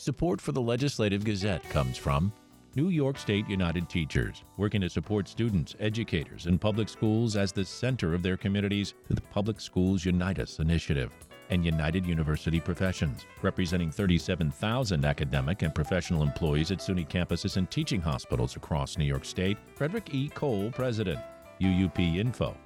Support for the Legislative Gazette comes from New York State United Teachers, working to support students, educators, and public schools as the center of their communities through the Public Schools Unite Us initiative, and United University Professions, representing 37,000 academic and professional employees at SUNY campuses and teaching hospitals across New York State. Frederick E. Cole, President, uupinfo.org.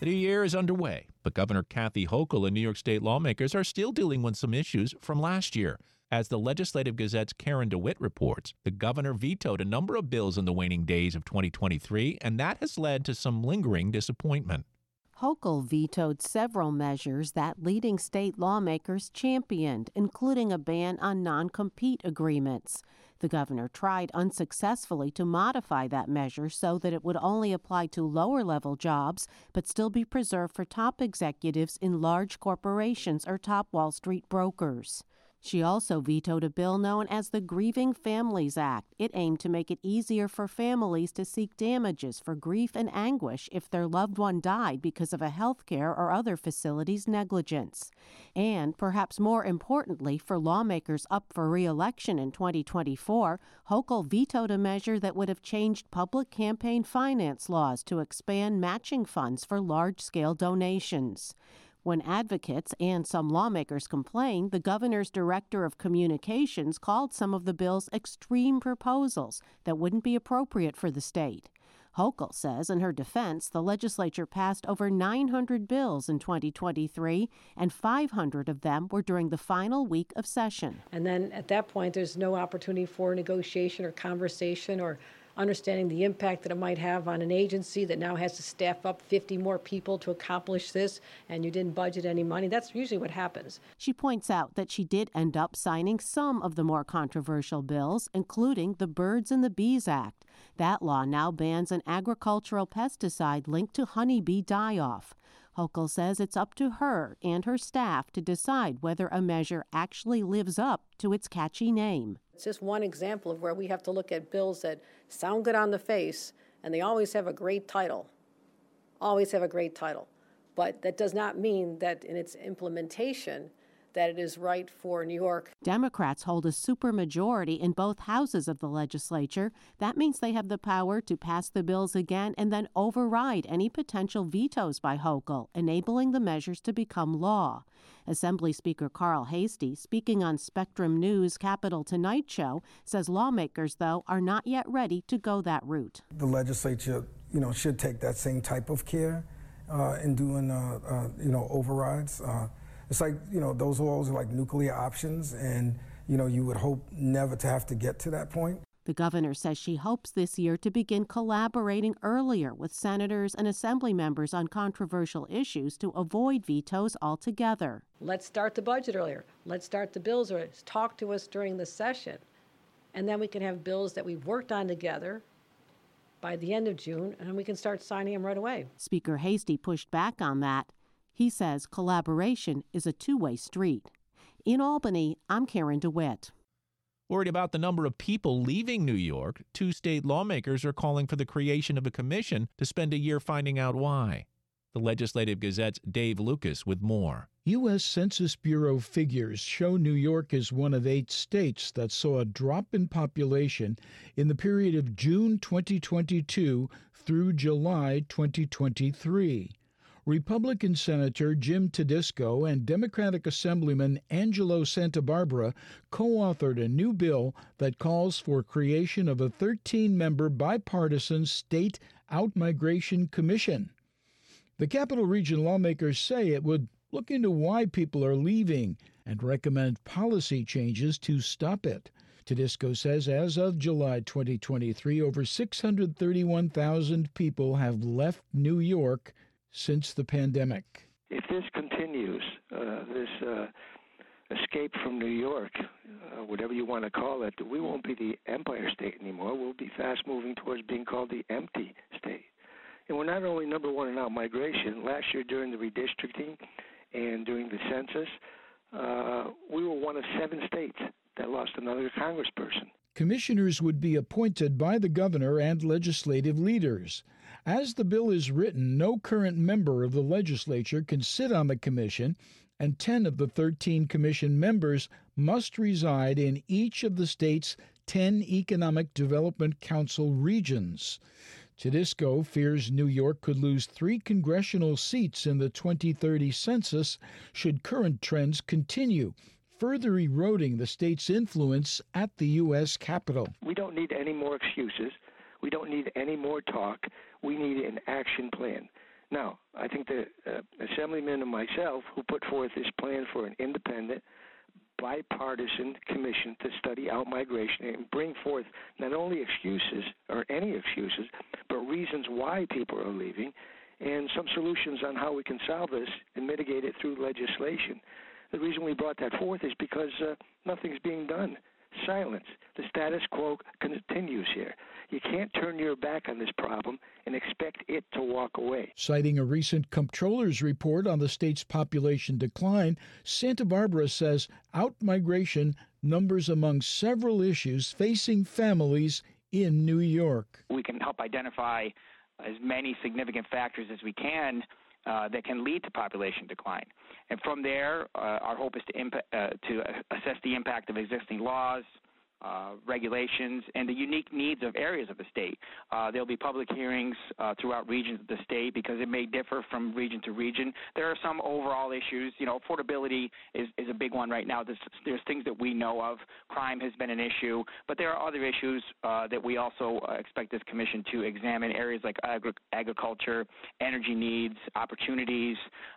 The new year is underway, but Governor Kathy Hochul and New York State lawmakers are still dealing with some issues from last year. As the Legislative Gazette's Karen DeWitt reports, the governor vetoed a number of bills in the waning days of 2023, and that has led to some lingering disappointment. Hochul vetoed several measures that leading state lawmakers championed, including a ban on non compete agreements. The governor tried unsuccessfully to modify that measure so that it would only apply to lower level jobs, but still be preserved for top executives in large corporations or top Wall Street brokers. She also vetoed a bill known as the Grieving Families Act. It aimed to make it easier for families to seek damages for grief and anguish if their loved one died because of a health care or other facility's negligence. And, perhaps more importantly, for lawmakers up for re election in 2024, Hochul vetoed a measure that would have changed public campaign finance laws to expand matching funds for large scale donations. When advocates and some lawmakers complained, the governor's director of communications called some of the bill's extreme proposals that wouldn't be appropriate for the state. Hochul says in her defense the legislature passed over 900 bills in 2023, and 500 of them were during the final week of session. And then at that point, there's no opportunity for negotiation or conversation or understanding the impact that it might have on an agency that now has to staff up 50 more people to accomplish this, and you didn't budget any money. That's usually what happens. She points out that she did end up signing some of the more controversial bills, including the Birds and the Bees Act. That law now bans an agricultural pesticide linked to honeybee die off. Hochul says it's up to her and her staff to decide whether a measure actually lives up to its catchy name. It's just one example of where we have to look at bills that sound good on the face and they always have a great title. Always have a great title. But that does not mean that in its implementation, that it is right for New York. Democrats hold a supermajority in both houses of the legislature. That means they have the power to pass the bills again and then override any potential vetoes by Hochul, enabling the measures to become law. Assembly Speaker Carl Heastie, speaking on Spectrum News Capital Tonight show, says lawmakers, though, are not yet ready to go that route. The legislature, you know, should take that same type of care uh, in doing, uh, uh, you know, overrides. It's like you know those walls are always like nuclear options, and you know you would hope never to have to get to that point. The governor says she hopes this year to begin collaborating earlier with senators and assembly members on controversial issues to avoid vetoes altogether. Let's start the budget earlier. Let's start the bills earlier. Talk to us during the session. And then we can have bills that we've worked on together by the end of June, and we can start signing them right away. Speaker Heastie pushed back on that. He says collaboration is a two way street. In Albany, I'm Karen DeWitt. Worried about the number of people leaving New York, two state lawmakers are calling for the creation of a commission to spend a year finding out why. The Legislative Gazette's Dave Lucas with more. U.S. Census Bureau figures show New York is one of eight states that saw a drop in population in the period of June 2022 through July 2023. Republican Senator Jim Tedisco and Democratic Assemblyman Angelo Santabarbara co authored a new bill that calls for creation of a 13 member bipartisan state outmigration commission. The Capital Region lawmakers say it would look into why people are leaving and recommend policy changes to stop it. Tedisco says as of July 2023, over 631,000 people have left New York since the pandemic. If this continues, uh, this uh, escape from New York, uh, whatever you want to call it, we won't be the empire state anymore. We'll be fast moving towards being called the empty state. And we're not only number one in out migration. Last year during the redistricting and during the census, uh, we were one of seven states that lost another congressperson. Commissioners would be appointed by the governor and legislative leaders. As the bill is written, no current member of the legislature can sit on the commission, and 10 of the 13 commission members must reside in each of the state's 10 Economic Development Council regions. Tedisco fears New York could lose three congressional seats in the 2030 census should current trends continue, further eroding the state's influence at the U.S. Capitol. We don't need any more excuses. We don't need any more talk. We need an action plan. Now, I think the uh, assemblyman and myself who put forth this plan for an independent, bipartisan commission to study out migration and bring forth not only excuses or any excuses, but reasons why people are leaving and some solutions on how we can solve this and mitigate it through legislation. The reason we brought that forth is because uh, nothing's being done. Silence. The status quo continues here. You can't turn your back on this problem and expect it to walk away. Citing a recent comptroller's report on the state's population decline, Santabarbara says outmigration numbers among several issues facing families in New York. We can help identify as many significant factors as we can uh, that can lead to population decline. And from there, uh, our hope is to, uh, to assess the impact of existing laws, uh, regulations and the unique needs of areas of the state. Uh, there'll be public hearings uh, throughout regions of the state because it may differ from region to region. There are some overall issues. You know, affordability is, is a big one right now. There's, there's things that we know of. Crime has been an issue, but there are other issues uh, that we also uh, expect this commission to examine. Areas like agri- agriculture, energy needs, opportunities,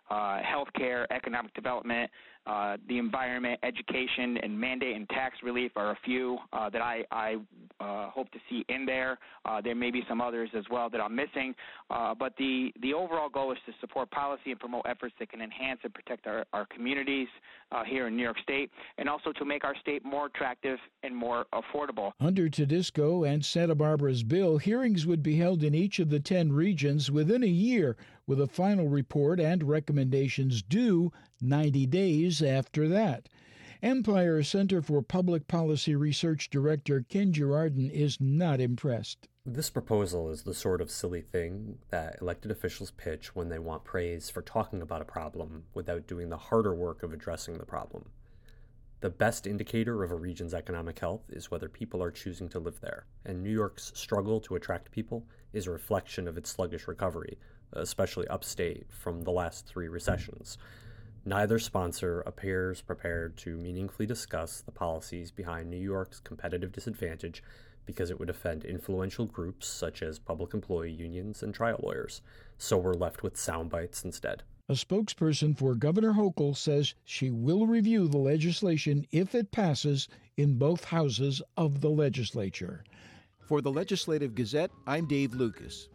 uh, healthcare, economic development. Uh, the environment, education, and mandate and tax relief are a few uh, that I, I uh, hope to see in there. Uh, there may be some others as well that I'm missing, uh, but the, the overall goal is to support policy and promote efforts that can enhance and protect our, our communities here in New York State, and also to make our state more attractive and more affordable. Under Tedisco and Santabarbara's bill, hearings would be held in each of the 10 regions within a year with a final report and recommendations due 90 days after that. Empire Center for Public Policy Research Director Ken Girardin is not impressed. This proposal is the sort of silly thing that elected officials pitch when they want praise for talking about a problem without doing the harder work of addressing the problem. The best indicator of a region's economic health is whether people are choosing to live there, and New York's struggle to attract people is a reflection of its sluggish recovery, especially upstate, from the last three recessions. Neither sponsor appears prepared to meaningfully discuss the policies behind New York's competitive disadvantage because it would offend influential groups such as public employee unions and trial lawyers, so we're left with sound bites instead. A spokesperson for Governor Hochul says she will review the legislation if it passes in both houses of the legislature. For the Legislative Gazette, I'm Dave Lucas.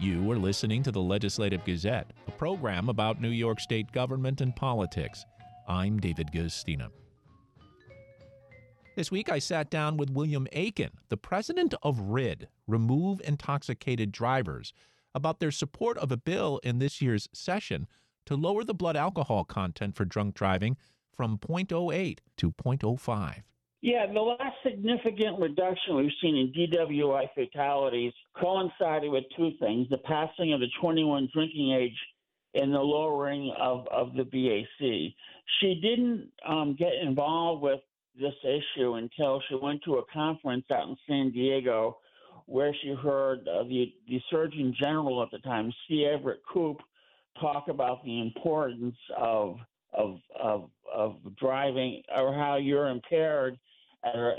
You are listening to the Legislative Gazette, a program about New York State government and politics. I'm David Guistina. This week I sat down with William Aiken, the president of RID, Remove Intoxicated Drivers, about their support of a bill in this year's session to lower the blood alcohol content for drunk driving from 0.08 to 0.05. Yeah, the last significant reduction we've seen in DWI fatalities coincided with two things the passing of the 21 drinking age and the lowering of, of the BAC. She didn't um, get involved with this issue until she went to a conference out in San Diego where she heard uh, the, the Surgeon General at the time, C. Everett Koop, talk about the importance of of of of driving or how you're impaired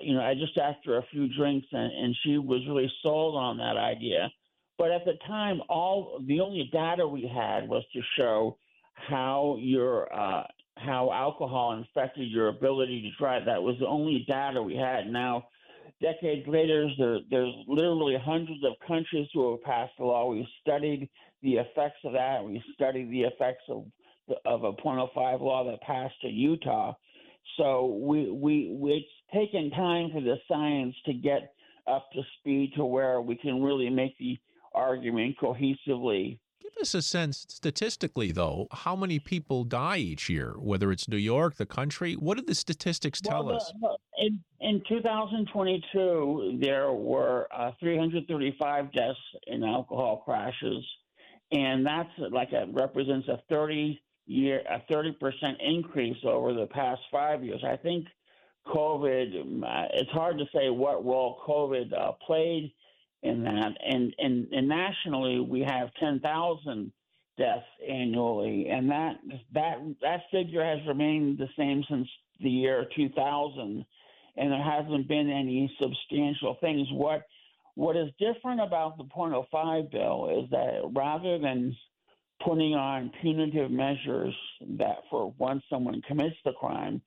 you know I just after a few drinks and, and she was really sold on that idea but at the time all the only data we had was to show how your uh, how alcohol affected your ability to drive. That was the only data we had. Now, decades later, there, there's literally hundreds of countries who have passed a law. We've studied the effects of that. We've studied the effects of of a .05 law that passed in Utah. So we, we, it's taken time for the science to get up to speed to where we can really make the argument cohesively. Give us a sense statistically, though, how many people die each year, whether it's New York, the country? What do the statistics tell well, us? in, in 2022, there were uh, 335 deaths in alcohol crashes, and that's like a, represents a 30 year, a 30 percent increase over the past five years. I think COVID. Uh, it's hard to say what role COVID uh, played in that. And, and and nationally, we have 10,000 deaths annually, and that that that figure has remained the same since the year 2000, and there hasn't been any substantial things. What what is different about the .05 bill is that rather than putting on punitive measures that for once someone commits the crime,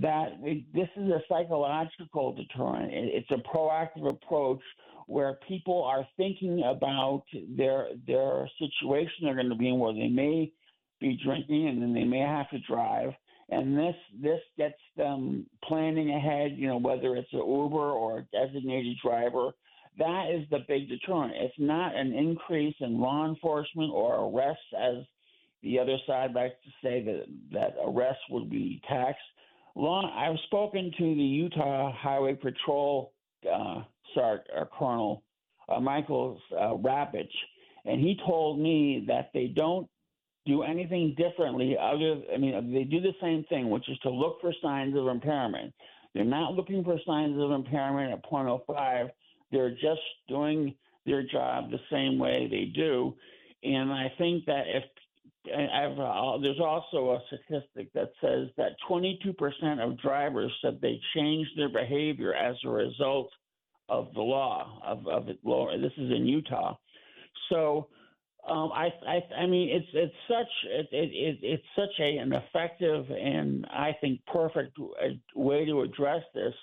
that this is a psychological deterrent. It's a proactive approach where people are thinking about their their situation they're going to be in, where they may be drinking and then they may have to drive, and this this gets them planning ahead. You know, whether it's an Uber or a designated driver. That is the big deterrent. It's not an increase in law enforcement or arrests, as the other side likes to say that that arrests would be taxed Long, I've spoken to the Utah Highway Patrol uh, Sergeant uh, Colonel uh, Michael uh, Rapich, and he told me that they don't do anything differently. Other, I mean, they do the same thing, which is to look for signs of impairment. They're not looking for signs of impairment at .05. They're just doing their job the same way they do. And I think that if uh, there's also a statistic that says that 22% of drivers said they changed their behavior as a result of the law of, of it. This is in Utah. So um, I, I, I mean, it's it's such it, it, it's such a, an effective and I think perfect way to address this.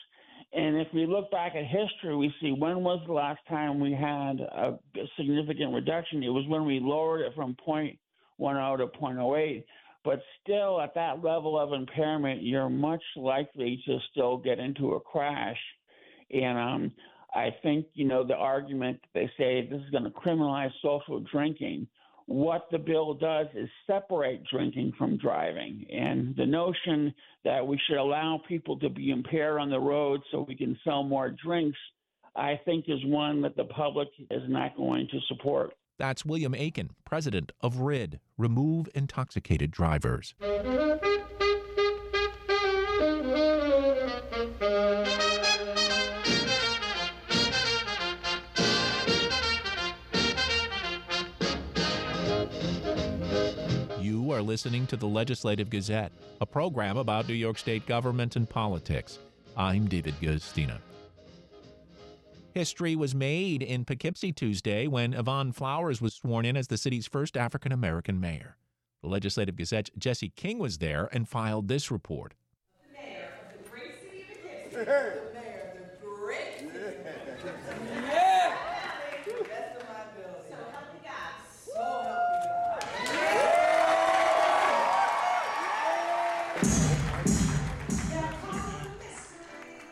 And if we look back at history, we see when was the last time we had a significant reduction? It was when we lowered it from point 1.0 to 0.08. But still, at that level of impairment, you're much likely to still get into a crash. And um, I think, you know, the argument they say this is going to criminalize social drinking. What the bill does is separate drinking from driving. And the notion that we should allow people to be impaired on the road so we can sell more drinks, I think, is one that the public is not going to support. That's William Aiken, president of RID, Remove Intoxicated Drivers. Are listening to the Legislative Gazette, a program about New York State government and politics. I'm David Guistina. History was made in Poughkeepsie Tuesday when Yvonne Flowers was sworn in as the city's first African American mayor. The Legislative Gazette's Jesse King was there and filed this report.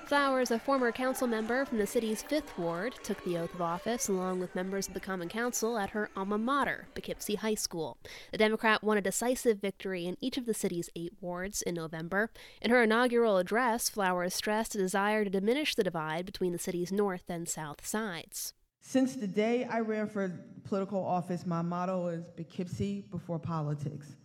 Flowers, a former council member from the city's 5th Ward, took the oath of office along with members of the Common Council at her alma mater, Poughkeepsie High School. The Democrat won a decisive victory in each of the city's eight wards in November. In her inaugural address, Flowers stressed a desire to diminish the divide between the city's north and south sides. Since the day I ran for political office, my motto is Poughkeepsie before politics.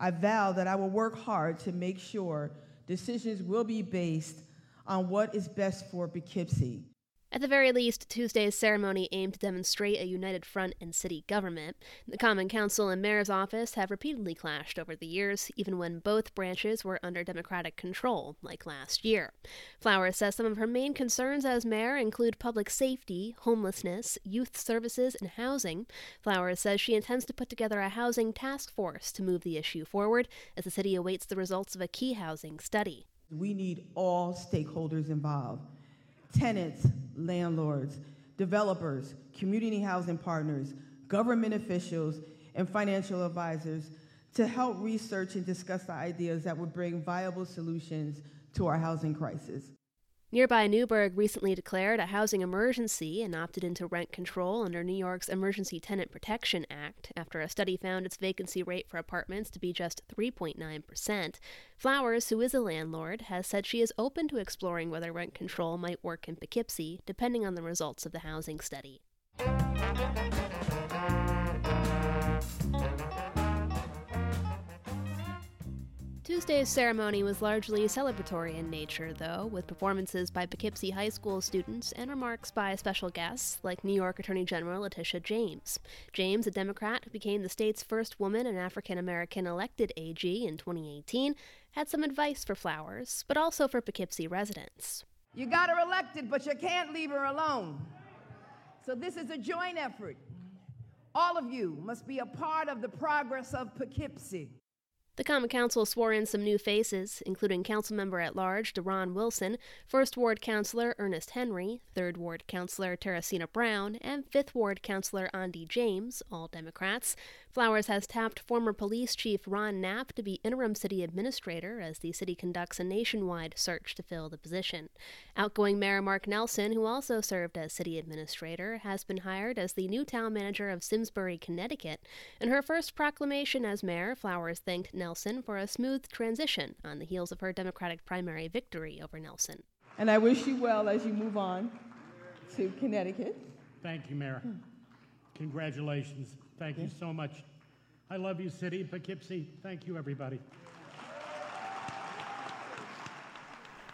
I vow that I will work hard to make sure decisions will be based on what is best for Poughkeepsie. At the very least, Tuesday's ceremony aimed to demonstrate a united front in city government. The Common Council and Mayor's office have repeatedly clashed over the years, even when both branches were under Democratic control, like last year. Flowers says some of her main concerns as mayor include public safety, homelessness, youth services, and housing. Flowers says she intends to put together a housing task force to move the issue forward as the city awaits the results of a key housing study. We need all stakeholders involved tenants, landlords, developers, community housing partners, government officials, and financial advisors to help research and discuss the ideas that would bring viable solutions to our housing crisis. Nearby Newburgh recently declared a housing emergency and opted into rent control under New York's Emergency Tenant Protection Act after a study found its vacancy rate for apartments to be just 3.9%. Flowers, who is a landlord, has said she is open to exploring whether rent control might work in Poughkeepsie, depending on the results of the housing study. Tuesday's ceremony was largely celebratory in nature, though, with performances by Poughkeepsie High School students and remarks by special guests like New York Attorney General Letitia James. James, a Democrat who became the state's first woman and African American elected AG in 2018, had some advice for Flowers, but also for Poughkeepsie residents. You got her elected, but you can't leave her alone. So this is a joint effort. All of you must be a part of the progress of Poughkeepsie. The Common Council swore in some new faces, including Councilmember at Large Deron Wilson, First Ward Councilor Ernest Henry, Third Ward Councilor Teresina Brown, and Fifth Ward Councilor Andy James, all Democrats. Flowers has tapped former police chief Ron Knapp to be interim city administrator as the city conducts a nationwide search to fill the position. Outgoing Mayor Marc Nelson, who also served as city administrator, has been hired as the new town manager of Simsbury, Connecticut. In her first proclamation as mayor, Flowers thanked Nelson for a smooth transition on the heels of her Democratic primary victory over Nelson. And I wish you well as you move on to Connecticut. Thank you, Mayor. Hmm. Congratulations. Thank you so much. I love you, City Poughkeepsie. Thank you, everybody.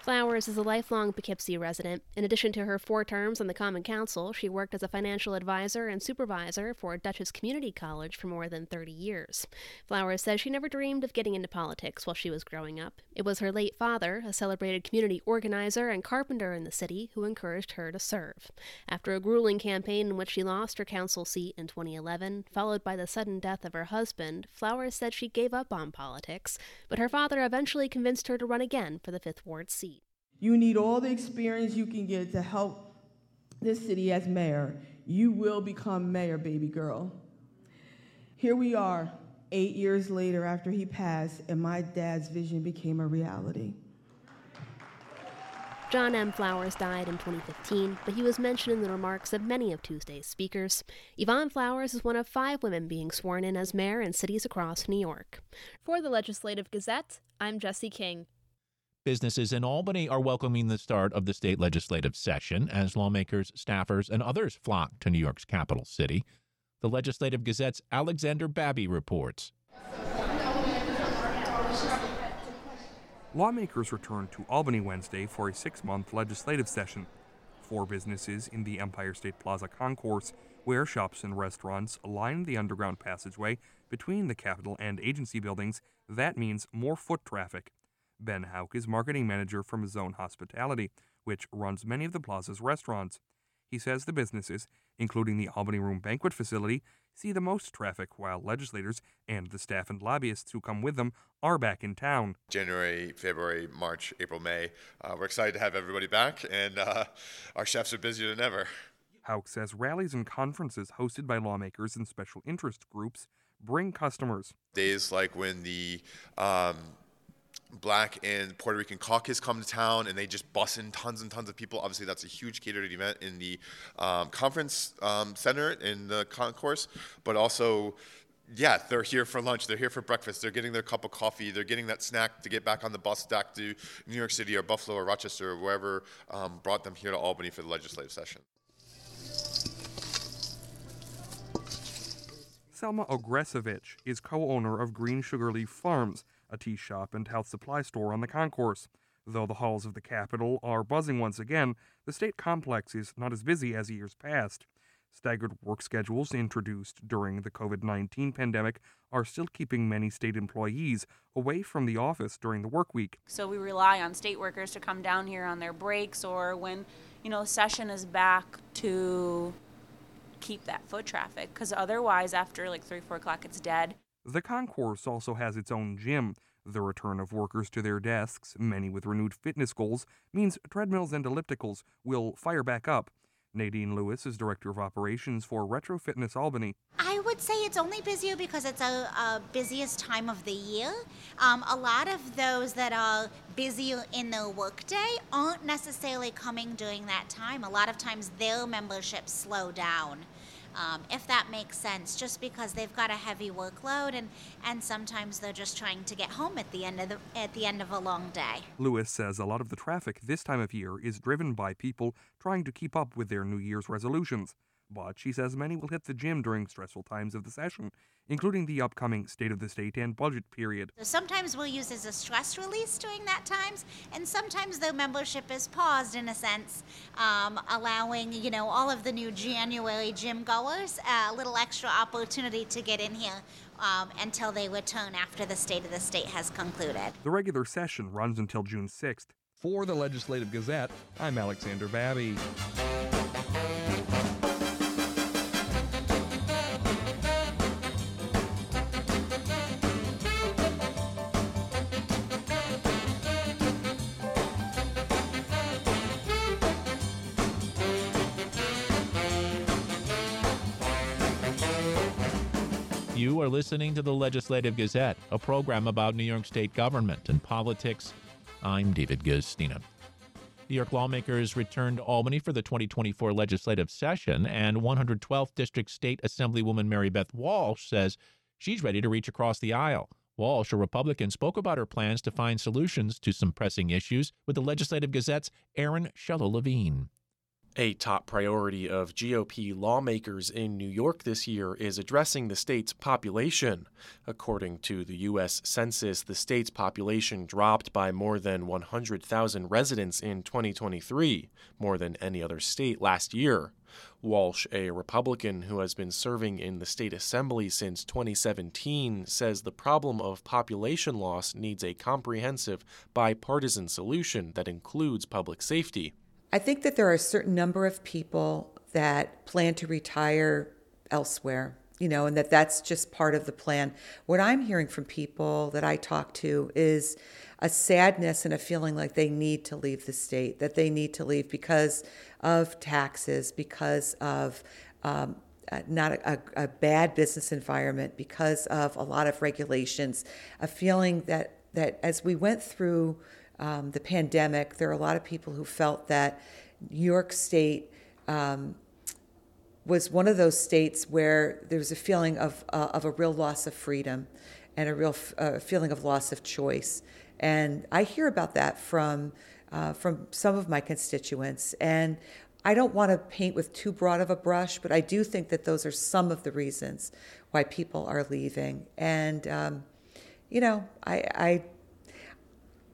Flowers is a lifelong Poughkeepsie resident. In addition to her four terms on the Common Council, she worked as a financial advisor and supervisor for Dutchess Community College for more than 30 years. Flowers says she never dreamed of getting into politics while she was growing up. It was her late father, a celebrated community organizer and carpenter in the city, who encouraged her to serve. After a grueling campaign in which she lost her council seat in 2011, followed by the sudden death of her husband, Flowers said she gave up on politics, but her father eventually convinced her to run again for the Fifth Ward seat. You need all the experience you can get to help this city as mayor. You will become mayor, baby girl. Here we are, eight years later after he passed, and my dad's vision became a reality. John M. Flowers died in 2015, but he was mentioned in the remarks of many of Tuesday's speakers. Yvonne Flowers is one of five women being sworn in as mayor in cities across New York. For the Legislative Gazette, I'm Jesse King. Businesses in Albany are welcoming the start of the state legislative session as lawmakers, staffers, and others flock to New York's capital city. The Legislative Gazette's Alexander Babby reports. Lawmakers returned to Albany Wednesday for a six month legislative session. Four businesses in the Empire State Plaza concourse, where shops and restaurants line the underground passageway between the Capitol and agency buildings, that means more foot traffic. Ben Hauk is marketing manager from Zone Hospitality, which runs many of the plaza's restaurants. He says the businesses, including the Albany Room banquet facility, see the most traffic, while legislators and the staff and lobbyists who come with them are back in town. January, February, March, April, May. Uh, we're excited to have everybody back, and uh, our chefs are busier than ever. Hauk says rallies and conferences hosted by lawmakers and special interest groups bring customers. Days like when the um, Black and Puerto Rican caucus come to town and they just bus in tons and tons of people. Obviously, that's a huge catered event in the um, conference um, center in the concourse, but also. Yeah, they're here for lunch. They're here for breakfast. They're getting their cup of coffee. They're getting that snack to get back on the bus back to New York City or Buffalo or Rochester or wherever um, brought them here to Albany for the legislative session. Selma Ogresovich is co owner of Green Sugar Leaf Farms, a tea shop and health supply store on the concourse. Though the halls of the Capitol are buzzing once again, the state complex is not as busy as years past. Staggered work schedules introduced during the COVID 19 pandemic are still keeping many state employees away from the office during the work week. So we rely on state workers to come down here on their breaks or when, you know, session is back to keep that foot traffic because otherwise after like 3 4 o'clock it's dead the concourse also has its own gym. The return of workers to their desks, many with renewed fitness goals, means treadmills and ellipticals will fire back up. Nadine Lewis is Director of Operations for Retro Fitness Albany. I would say it's only busier because it's a, a busiest time of the year. Um, a lot of those that are busier in their workday aren't necessarily coming during that time. A lot of times their memberships slow down um, if that makes sense, just because they've got a heavy workload and, and sometimes they're just trying to get home at the end of the at the end of a long day. Lewis says a lot of the traffic this time of year is driven by people trying to keep up with their New Year's resolutions. But she says many will hit the gym during stressful times of the session, including the upcoming State of the State and budget period. So sometimes we'll use as a stress release during that times, and sometimes the membership is paused in a sense, um, allowing you know all of the new January gym goers a little extra opportunity to get in here um, until they return after the State of the State has concluded. The regular session runs until June 6th. For the Legislative Gazette, I'm Alexander Babby. Listening to the Legislative Gazette, a program about New York State government and politics. I'm David Guistina. New York lawmakers returned to Albany for the 2024 legislative session, and 112th District State Assemblywoman Mary Beth Walsh says she's ready to reach across the aisle. Walsh, a Republican, spoke about her plans to find solutions to some pressing issues with the Legislative Gazette's Aaron Shello Levine. A top priority of GOP lawmakers in New York this year is addressing the state's population. According to the U.S. Census, the state's population dropped by more than 100,000 residents in 2023, more than any other state last year. Walsh, a Republican who has been serving in the state assembly since 2017, says the problem of population loss needs a comprehensive bipartisan solution that includes public safety. I think that there are a certain number of people that plan to retire elsewhere, you know, and that that's just part of the plan. What I'm hearing from people that I talk to is a sadness and a feeling like they need to leave the state, that they need to leave because of taxes, because of um, not a, a, bad business environment, because of a lot of regulations, a feeling that, that as we went through um, the pandemic, there are a lot of people who felt that New York State um, was one of those states where there was a feeling of, uh, of a real loss of freedom and a real f- uh, feeling of loss of choice. And I hear about that from, uh, from some of my constituents. And I don't want to paint with too broad of a brush, but I do think that those are some of the reasons why people are leaving. And, um, you know, I, I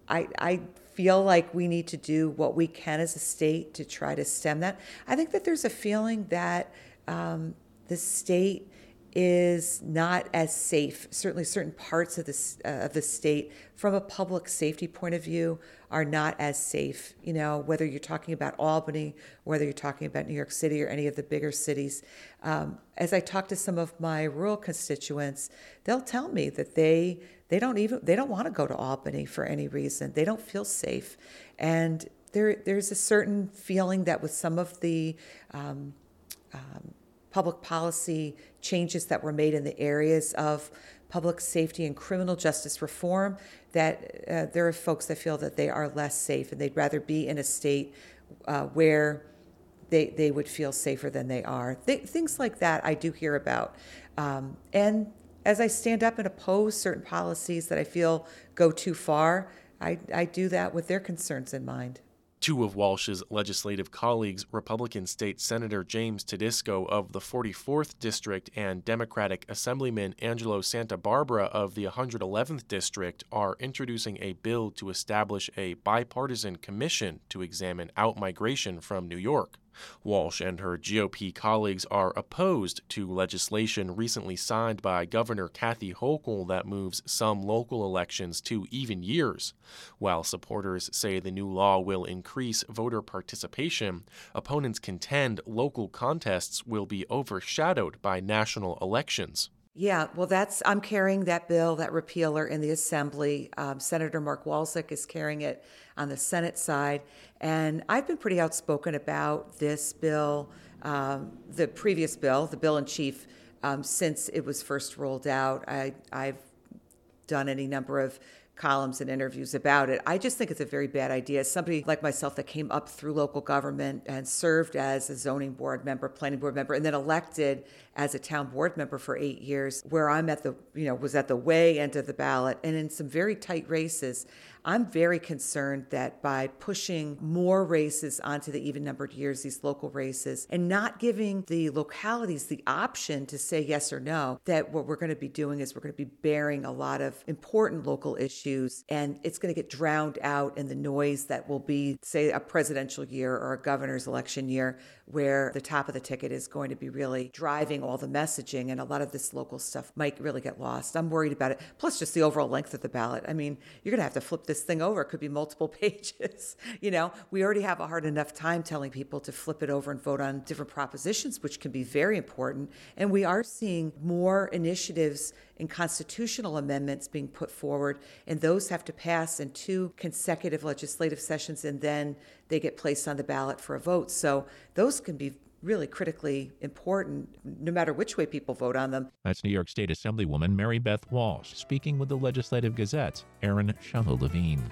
I, I feel like we need to do what we can as a state to try to stem that. I think that there's a feeling that um, the state is not as safe. Certainly, certain parts of the uh, of the state, from a public safety point of view, are not as safe. You know, whether you're talking about Albany, whether you're talking about New York City or any of the bigger cities. Um, as I talk to some of my rural constituents, they'll tell me that they they don't even they don't want to go to Albany for any reason. They don't feel safe, and there there's a certain feeling that with some of the um, um, public policy changes that were made in the areas of public safety and criminal justice reform that uh, there are folks that feel that they are less safe and they'd rather be in a state uh, where they, they would feel safer than they are. Th- things like that I do hear about. Um, and as I stand up and oppose certain policies that I feel go too far, I, I do that with their concerns in mind. Two of Walsh's legislative colleagues, Republican State Senator James Tedisco of the 44th District and Democratic Assemblyman Angelo Santabarbara of the 111th District, are introducing a bill to establish a bipartisan commission to examine outmigration from New York. Walsh and her GOP colleagues are opposed to legislation recently signed by Governor Kathy Hochul that moves some local elections to even years. While supporters say the new law will increase voter participation, opponents contend local contests will be overshadowed by national elections. Yeah, well, that's I'm carrying that bill, that repealer in the Assembly. Um, Senator Mark Walczyk is carrying it on the Senate side, and I've been pretty outspoken about this bill, um, the previous bill, the bill in chief, um, since it was first rolled out. I, I've done any number of columns and interviews about it. I just think it's a very bad idea. Somebody like myself that came up through local government and served as a zoning board member, planning board member, and then elected as a town board member for eight years, where I'm at the, you know, was at the way end of the ballot and in some very tight races. I'm very concerned that by pushing more races onto the even numbered years, these local races, and not giving the localities the option to say yes or no, that what we're going to be doing is we're going to be bearing a lot of important local issues and it's going to get drowned out in the noise that will be, say, a presidential year or a governor's election year, where the top of the ticket is going to be really driving all the messaging and a lot of this local stuff might really get lost. I'm worried about it. Plus, just the overall length of the ballot. I mean, you're going to have to flip this thing over. It could be multiple pages. you know, we already have a hard enough time telling people to flip it over and vote on different propositions, which can be very important. And we are seeing more initiatives and constitutional amendments being put forward, and those have to pass in two consecutive legislative sessions, and then they get placed on the ballot for a vote. So those can be really critically important no matter which way people vote on them. That's New York State Assemblywoman Mary Beth Walsh speaking with the Legislative Gazette's Aaron Shallow Levine.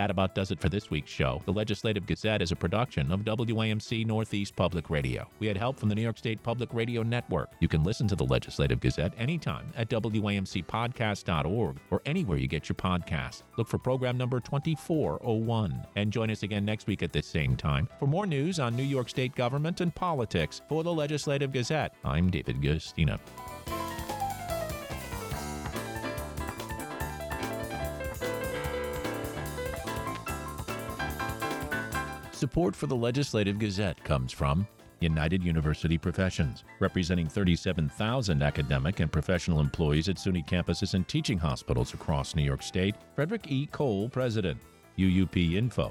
That about does it for this week's show. The Legislative Gazette is a production of WAMC Northeast Public Radio. We had help from the New York State Public Radio Network. You can listen to the Legislative Gazette anytime at WAMCpodcast.org or anywhere you get your podcasts. Look for program number 2401 and join us again next week at this same time for more news on New York State government and politics. For the Legislative Gazette, I'm David Guistina. Support for the Legislative Gazette comes from United University Professions, representing 37,000 academic and professional employees at SUNY campuses and teaching hospitals across New York State. Frederick E. Cole, President. UUPinfo.org.